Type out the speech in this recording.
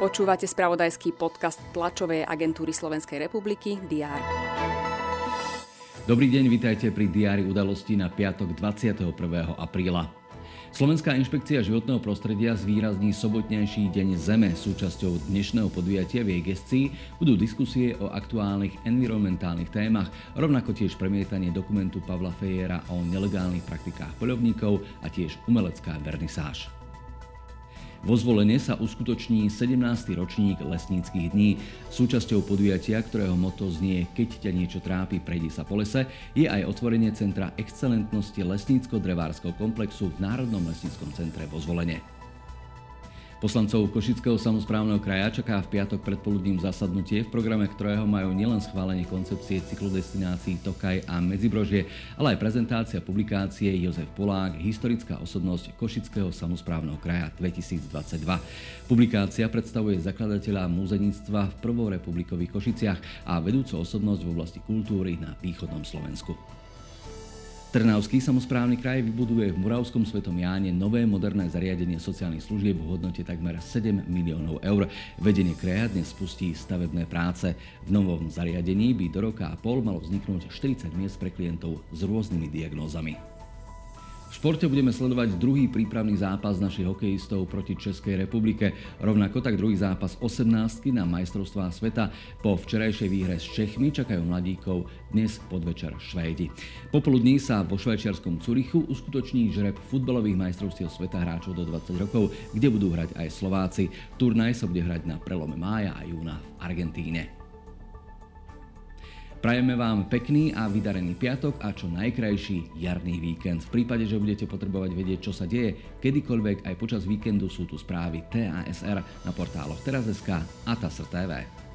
Počúvate spravodajský podcast tlačovej agentúry Slovenskej republiky DR. Dobrý deň, vitajte pri diári udalosti na piatok 21. apríla. Slovenská inšpekcia životného prostredia zvýrazní sobotnejší deň Zeme. Súčasťou dnešného podujatia v jej gestii budú diskusie o aktuálnych environmentálnych témach, rovnako tiež premietanie dokumentu Pavla Fejera o nelegálnych praktikách poľovníkov a tiež umelecká vernisáž. Vo zvolenie sa uskutoční 17. ročník lesníckých dní. Súčasťou podujatia, ktorého moto znie Keď ťa niečo trápi, prejdi sa po lese, je aj otvorenie Centra excelentnosti lesnícko-drevárskeho komplexu v Národnom lesníckom centre vo zvolenie. Poslancov Košického samozprávneho kraja čaká v piatok predpoludním zasadnutie, v programe ktorého majú nielen schválenie koncepcie cyklodestinácií Tokaj a Medzibrožie, ale aj prezentácia publikácie Jozef Polák, historická osobnosť Košického samozprávneho kraja 2022. Publikácia predstavuje zakladateľa múzeníctva v prvorepublikových Košiciach a vedúcu osobnosť v oblasti kultúry na východnom Slovensku. Trnavský samozprávny kraj vybuduje v Muravskom Svetom Jáne nové moderné zariadenie sociálnych služieb v hodnote takmer 7 miliónov eur. Vedenie kraja spustí stavebné práce. V novom zariadení by do roka a pol malo vzniknúť 40 miest pre klientov s rôznymi diagnózami. V športe budeme sledovať druhý prípravný zápas našich hokejistov proti Českej republike. Rovnako tak druhý zápas 18 na majstrovstvá sveta. Po včerajšej výhre s Čechmi čakajú mladíkov dnes podvečer Švédi. Popoludní sa vo švajčiarskom Curychu uskutoční žreb futbalových majstrovstiev sveta hráčov do 20 rokov, kde budú hrať aj Slováci. Turnaj sa bude hrať na prelome mája a júna v Argentíne. Prajeme vám pekný a vydarený piatok a čo najkrajší jarný víkend. V prípade, že budete potrebovať vedieť, čo sa deje, kedykoľvek aj počas víkendu sú tu správy TASR na portáloch teraz.sk a TASR TV.